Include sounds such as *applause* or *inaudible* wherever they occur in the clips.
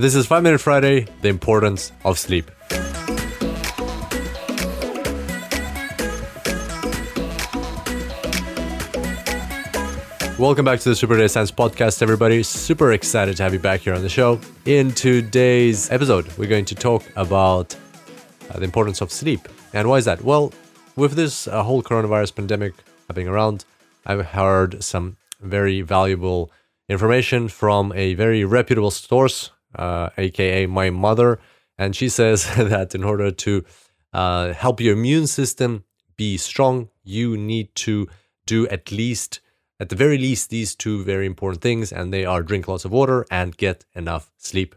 This is 5 Minute Friday The Importance of Sleep. Welcome back to the Super Data Science Podcast, everybody. Super excited to have you back here on the show. In today's episode, we're going to talk about uh, the importance of sleep. And why is that? Well, with this uh, whole coronavirus pandemic happening around, I've heard some very valuable information from a very reputable source, uh, aka my mother. And she says *laughs* that in order to uh, help your immune system be strong, you need to do at least at the very least, these two very important things, and they are drink lots of water and get enough sleep.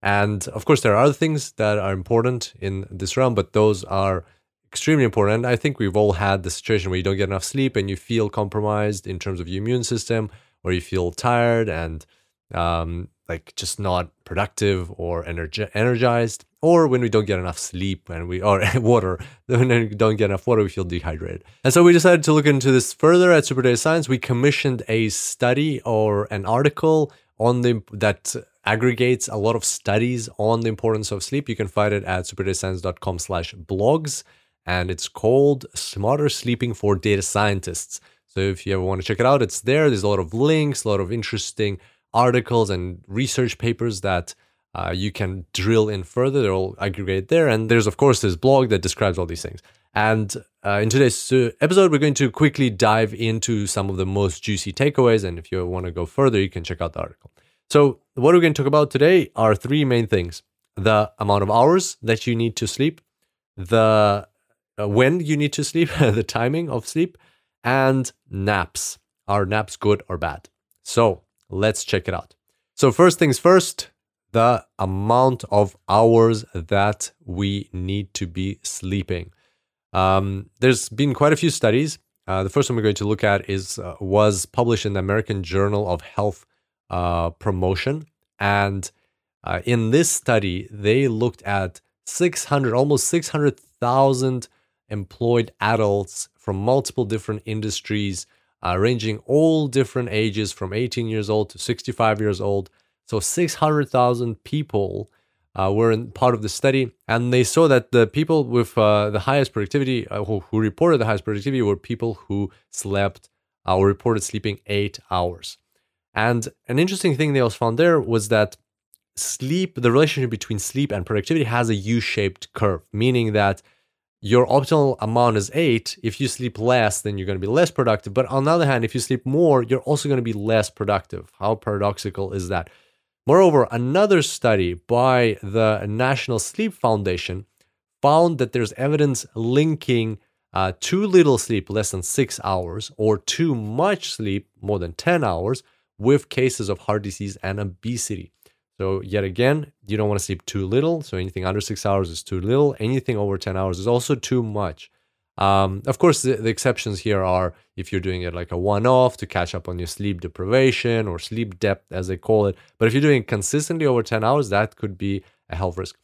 And of course, there are other things that are important in this realm, but those are extremely important. I think we've all had the situation where you don't get enough sleep and you feel compromised in terms of your immune system, or you feel tired and um, like just not productive or energi- energized or when we don't get enough sleep and we or *laughs* water *laughs* when we don't get enough water we feel dehydrated. And so we decided to look into this further at super data science. We commissioned a study or an article on the that aggregates a lot of studies on the importance of sleep. You can find it at superdatascience.com slash blogs and it's called smarter sleeping for data scientists. So if you ever want to check it out it's there. There's a lot of links a lot of interesting articles and research papers that uh, you can drill in further. They're all aggregated there. And there's, of course, this blog that describes all these things. And uh, in today's uh, episode, we're going to quickly dive into some of the most juicy takeaways. And if you want to go further, you can check out the article. So, what we're going to talk about today are three main things the amount of hours that you need to sleep, the uh, when you need to sleep, *laughs* the timing of sleep, and naps. Are naps good or bad? So, let's check it out. So, first things first, the amount of hours that we need to be sleeping. Um, there's been quite a few studies. Uh, the first one we're going to look at is uh, was published in the American Journal of Health uh, Promotion, and uh, in this study, they looked at 600, almost 600,000 employed adults from multiple different industries, uh, ranging all different ages from 18 years old to 65 years old so 600,000 people uh, were in part of the study, and they saw that the people with uh, the highest productivity, uh, who, who, reported the highest productivity, were people who slept uh, or reported sleeping eight hours. And an interesting thing they also found there was that sleep, the relationship between sleep and productivity, has a U-shaped curve, meaning that your optimal amount is eight. If you sleep less, then you're going to be less productive. But on the other hand, if you sleep more, you're also going to be less productive. How paradoxical is that? Moreover, another study by the National Sleep Foundation found that there's evidence linking uh, too little sleep, less than six hours, or too much sleep, more than 10 hours, with cases of heart disease and obesity. So, yet again, you don't want to sleep too little. So, anything under six hours is too little. Anything over 10 hours is also too much. Um, of course, the, the, exceptions here are if you're doing it like a one off to catch up on your sleep deprivation or sleep depth, as they call it. But if you're doing it consistently over 10 hours, that could be a health risk.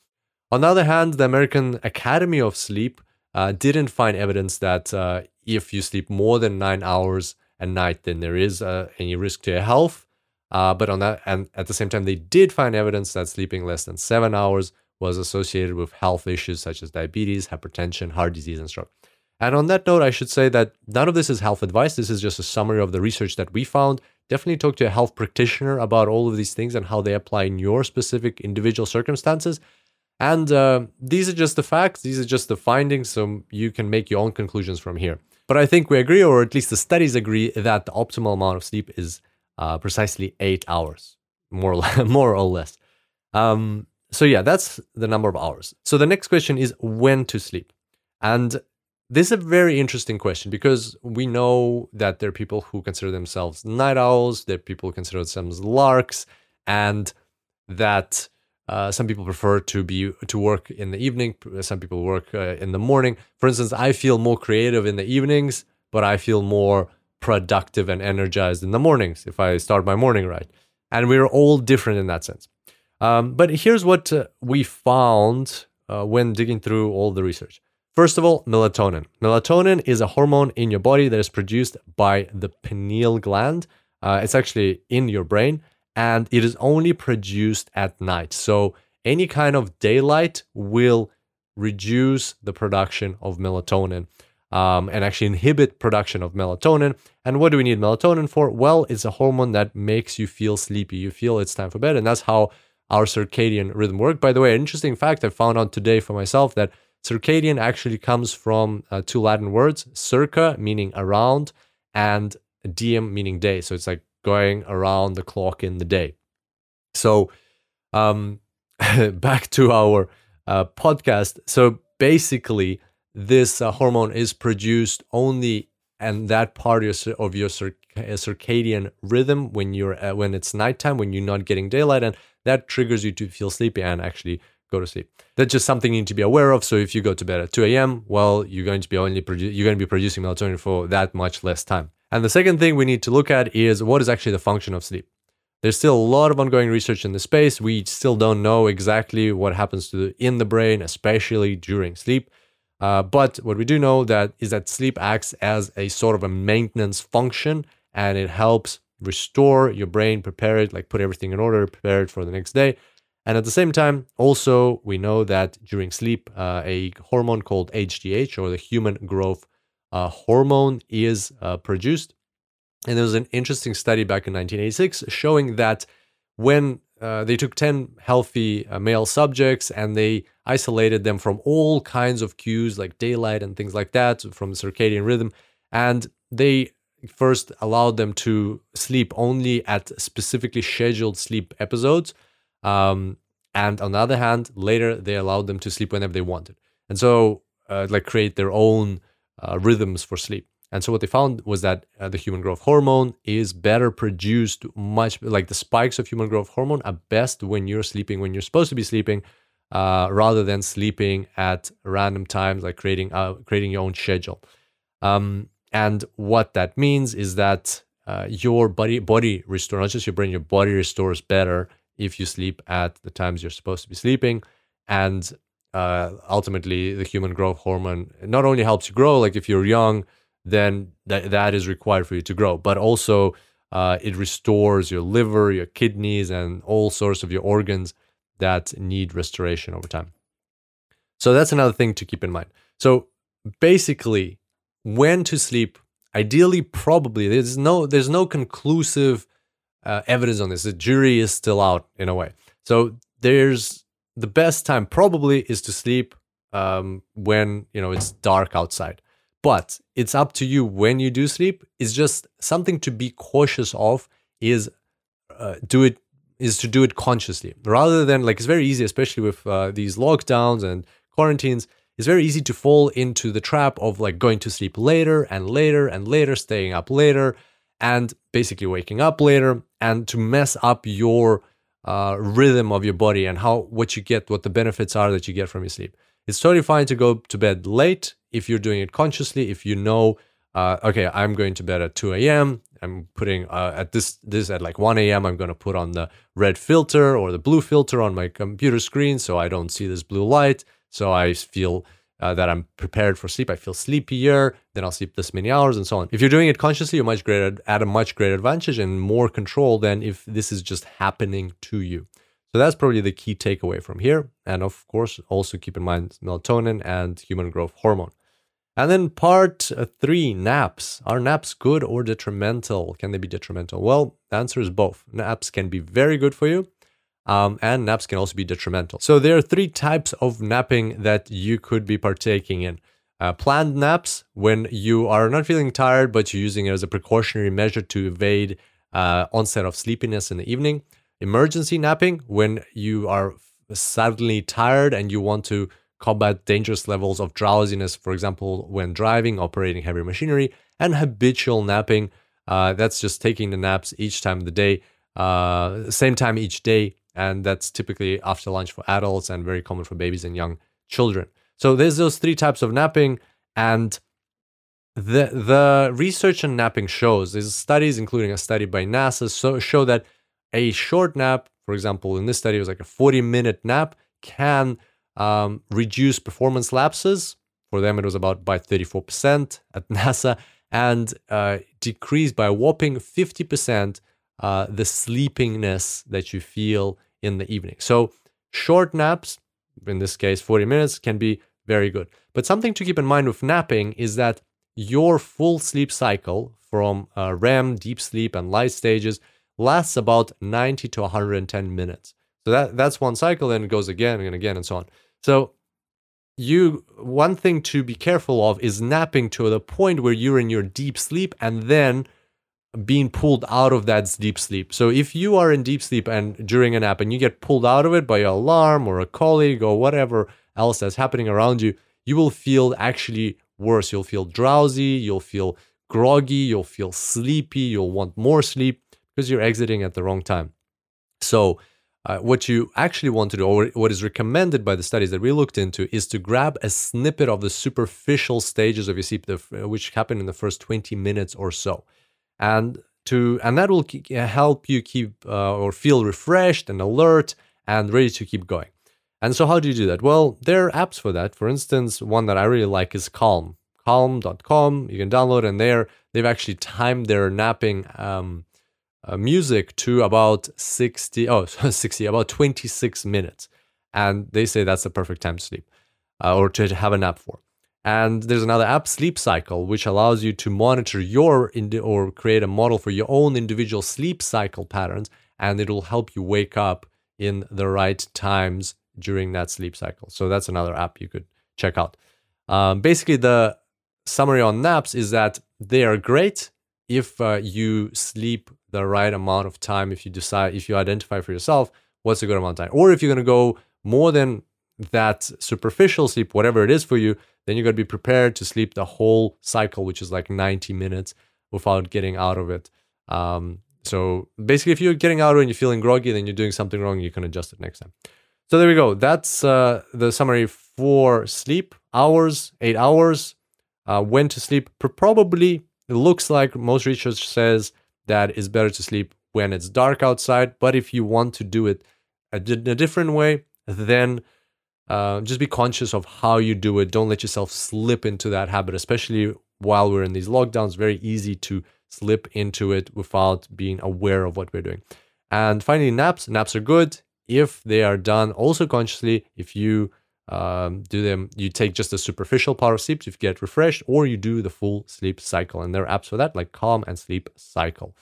On the other hand, the American Academy of Sleep uh, didn't find evidence that uh, if you sleep more than nine hours a night, then there is uh, any risk to your health. Uh, but on that, and at the same time, they did find evidence that sleeping less than seven hours was associated with health issues such as diabetes, hypertension, heart disease, and stroke. And on that note, I should say that none of this is health advice. This is just a summary of the research that we found. Definitely talk to a health practitioner about all of these things and how they apply in your specific individual circumstances. And uh, these are just the facts, these are just the findings, so you can make your own conclusions from here. But I think we agree, or at least the studies agree, that the optimal amount of sleep is uh, precisely eight hours, more or, *laughs* more or less. Um, so, yeah, that's the number of hours. So, the next question is when to sleep. And this is a very interesting question because we know that there are people who consider themselves night owls, there are people who consider themselves larks, and that uh, some people prefer to be to work in the evening. Some people work uh, in the morning. For instance, I feel more creative in the evenings, but I feel more productive and energized in the mornings if I start my morning right. And we're all different in that sense. Um, but here's what uh, we found uh, when digging through all the research. First of all, melatonin. Melatonin is a hormone in your body that is produced by the pineal gland. Uh, it's actually in your brain, and it is only produced at night. So any kind of daylight will reduce the production of melatonin um, and actually inhibit production of melatonin. And what do we need melatonin for? Well, it's a hormone that makes you feel sleepy. You feel it's time for bed, and that's how our circadian rhythm work. By the way, interesting fact I found out today for myself that circadian actually comes from uh, two Latin words: circa, meaning around, and diem, meaning day. So it's like going around the clock in the day. So, um, *laughs* back to our uh, podcast. So basically, this uh, hormone is produced only and that part of your circadian rhythm when you're uh, when it's nighttime when you're not getting daylight and that triggers you to feel sleepy and actually go to sleep. That's just something you need to be aware of so if you go to bed at 2 a.m well you're going to be only produ- you're going to be producing melatonin for that much less time. And the second thing we need to look at is what is actually the function of sleep. There's still a lot of ongoing research in the space. We still don't know exactly what happens to the, in the brain especially during sleep uh, but what we do know that is that sleep acts as a sort of a maintenance function, and it helps restore your brain, prepare it, like put everything in order, prepare it for the next day. And at the same time, also we know that during sleep, uh, a hormone called HGH or the human growth uh, hormone is uh, produced. And there was an interesting study back in 1986 showing that when uh, they took 10 healthy male subjects and they isolated them from all kinds of cues like daylight and things like that from the circadian rhythm. And they first allowed them to sleep only at specifically scheduled sleep episodes. Um, and on the other hand, later they allowed them to sleep whenever they wanted. And so, uh, like, create their own uh, rhythms for sleep. And so what they found was that uh, the human growth hormone is better produced much like the spikes of human growth hormone are best when you're sleeping when you're supposed to be sleeping uh, rather than sleeping at random times like creating uh, creating your own schedule. Um, and what that means is that uh, your body body restores, not just your brain your body restores better if you sleep at the times you're supposed to be sleeping and uh, ultimately the human growth hormone not only helps you grow like if you're young then that, that is required for you to grow. But also, uh, it restores your liver, your kidneys, and all sorts of your organs that need restoration over time. So that's another thing to keep in mind. So basically, when to sleep, ideally, probably there's no there's no conclusive uh, evidence on this. The jury is still out in a way. So there's the best time probably is to sleep um, when you know it's dark outside. But it's up to you when you do sleep. It's just something to be cautious of is uh, do it is to do it consciously rather than like it's very easy, especially with uh, these lockdowns and quarantines. It's very easy to fall into the trap of like going to sleep later and later and later, staying up later, and basically waking up later, and to mess up your uh, rhythm of your body and how what you get, what the benefits are that you get from your sleep. It's totally fine to go to bed late if you're doing it consciously. If you know, uh, okay, I'm going to bed at 2 a.m. I'm putting uh, at this this at like 1 a.m. I'm going to put on the red filter or the blue filter on my computer screen so I don't see this blue light. So I feel uh, that I'm prepared for sleep. I feel sleepier. Then I'll sleep this many hours and so on. If you're doing it consciously, you're much greater at a much greater advantage and more control than if this is just happening to you. So that's probably the key takeaway from here. And of course, also keep in mind melatonin and human growth hormone. And then part three naps. Are naps good or detrimental? Can they be detrimental? Well, the answer is both. Naps can be very good for you, um, and naps can also be detrimental. So there are three types of napping that you could be partaking in. Uh, planned naps, when you are not feeling tired, but you're using it as a precautionary measure to evade uh, onset of sleepiness in the evening emergency napping when you are suddenly tired and you want to combat dangerous levels of drowsiness, for example, when driving, operating heavy machinery, and habitual napping. Uh, that's just taking the naps each time of the day, uh, same time each day, and that's typically after lunch for adults and very common for babies and young children. So there's those three types of napping, and the the research on napping shows there's studies, including a study by NASA, so show that a short nap, for example, in this study, it was like a 40 minute nap, can um, reduce performance lapses. For them, it was about by 34% at *laughs* NASA and uh, decrease by a whopping 50% uh, the sleepiness that you feel in the evening. So, short naps, in this case 40 minutes, can be very good. But something to keep in mind with napping is that your full sleep cycle from uh, REM, deep sleep, and light stages lasts about 90 to 110 minutes. So that that's one cycle, then it goes again and again and so on. So you one thing to be careful of is napping to the point where you're in your deep sleep and then being pulled out of that deep sleep. So if you are in deep sleep and during a nap and you get pulled out of it by your alarm or a colleague or whatever else that's happening around you, you will feel actually worse. You'll feel drowsy, you'll feel groggy, you'll feel sleepy, you'll want more sleep because you're exiting at the wrong time. So uh, what you actually want to do, or what is recommended by the studies that we looked into, is to grab a snippet of the superficial stages of your sleep, which happen in the first 20 minutes or so, and to and that will help you keep uh, or feel refreshed and alert and ready to keep going. And so, how do you do that? Well, there are apps for that. For instance, one that I really like is Calm. Calm.com. You can download, and there they've actually timed their napping. Um, uh, music to about 60 oh *laughs* 60 about 26 minutes. And they say that's the perfect time to sleep uh, or to have a nap for. And there's another app sleep cycle which allows you to monitor your indi- or create a model for your own individual sleep cycle patterns and it'll help you wake up in the right times during that sleep cycle. So that's another app you could check out. Um, basically the summary on naps is that they are great if uh, you sleep the right amount of time if you decide if you identify for yourself what's a good amount of time. Or if you're going to go more than that superficial sleep whatever it is for you then you got to be prepared to sleep the whole cycle which is like 90 minutes without getting out of it. Um, so basically if you're getting out of it and you're feeling groggy then you're doing something wrong you can adjust it next time. So there we go. That's uh, the summary for sleep hours eight hours. Uh, when to sleep probably it looks like most research says that it's better to sleep when it's dark outside. But if you want to do it a, a different way, then uh, just be conscious of how you do it. Don't let yourself slip into that habit, especially while we're in these lockdowns. Very easy to slip into it without being aware of what we're doing. And finally, naps. Naps are good if they are done also consciously. If you um, do them, you take just a superficial part of sleep to get refreshed, or you do the full sleep cycle. And there are apps for that, like Calm and Sleep Cycle.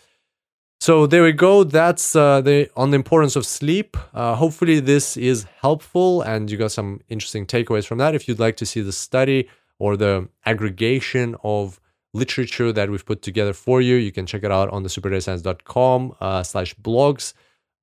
So there we go. That's uh, the on the importance of sleep. Uh, hopefully, this is helpful, and you got some interesting takeaways from that. If you'd like to see the study or the aggregation of literature that we've put together for you, you can check it out on the superdatascience.com uh, slash blogs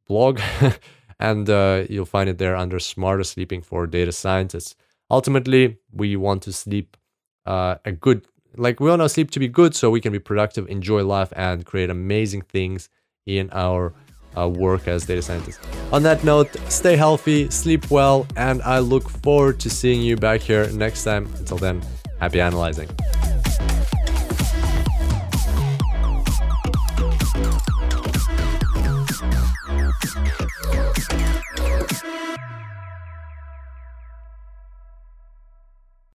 blog. *laughs* and uh, you'll find it there under smarter sleeping for data scientists. Ultimately we want to sleep uh, a good like we want our sleep to be good so we can be productive enjoy life and create amazing things in our uh, work as data scientists. On that note stay healthy sleep well and i look forward to seeing you back here next time. Until then happy analyzing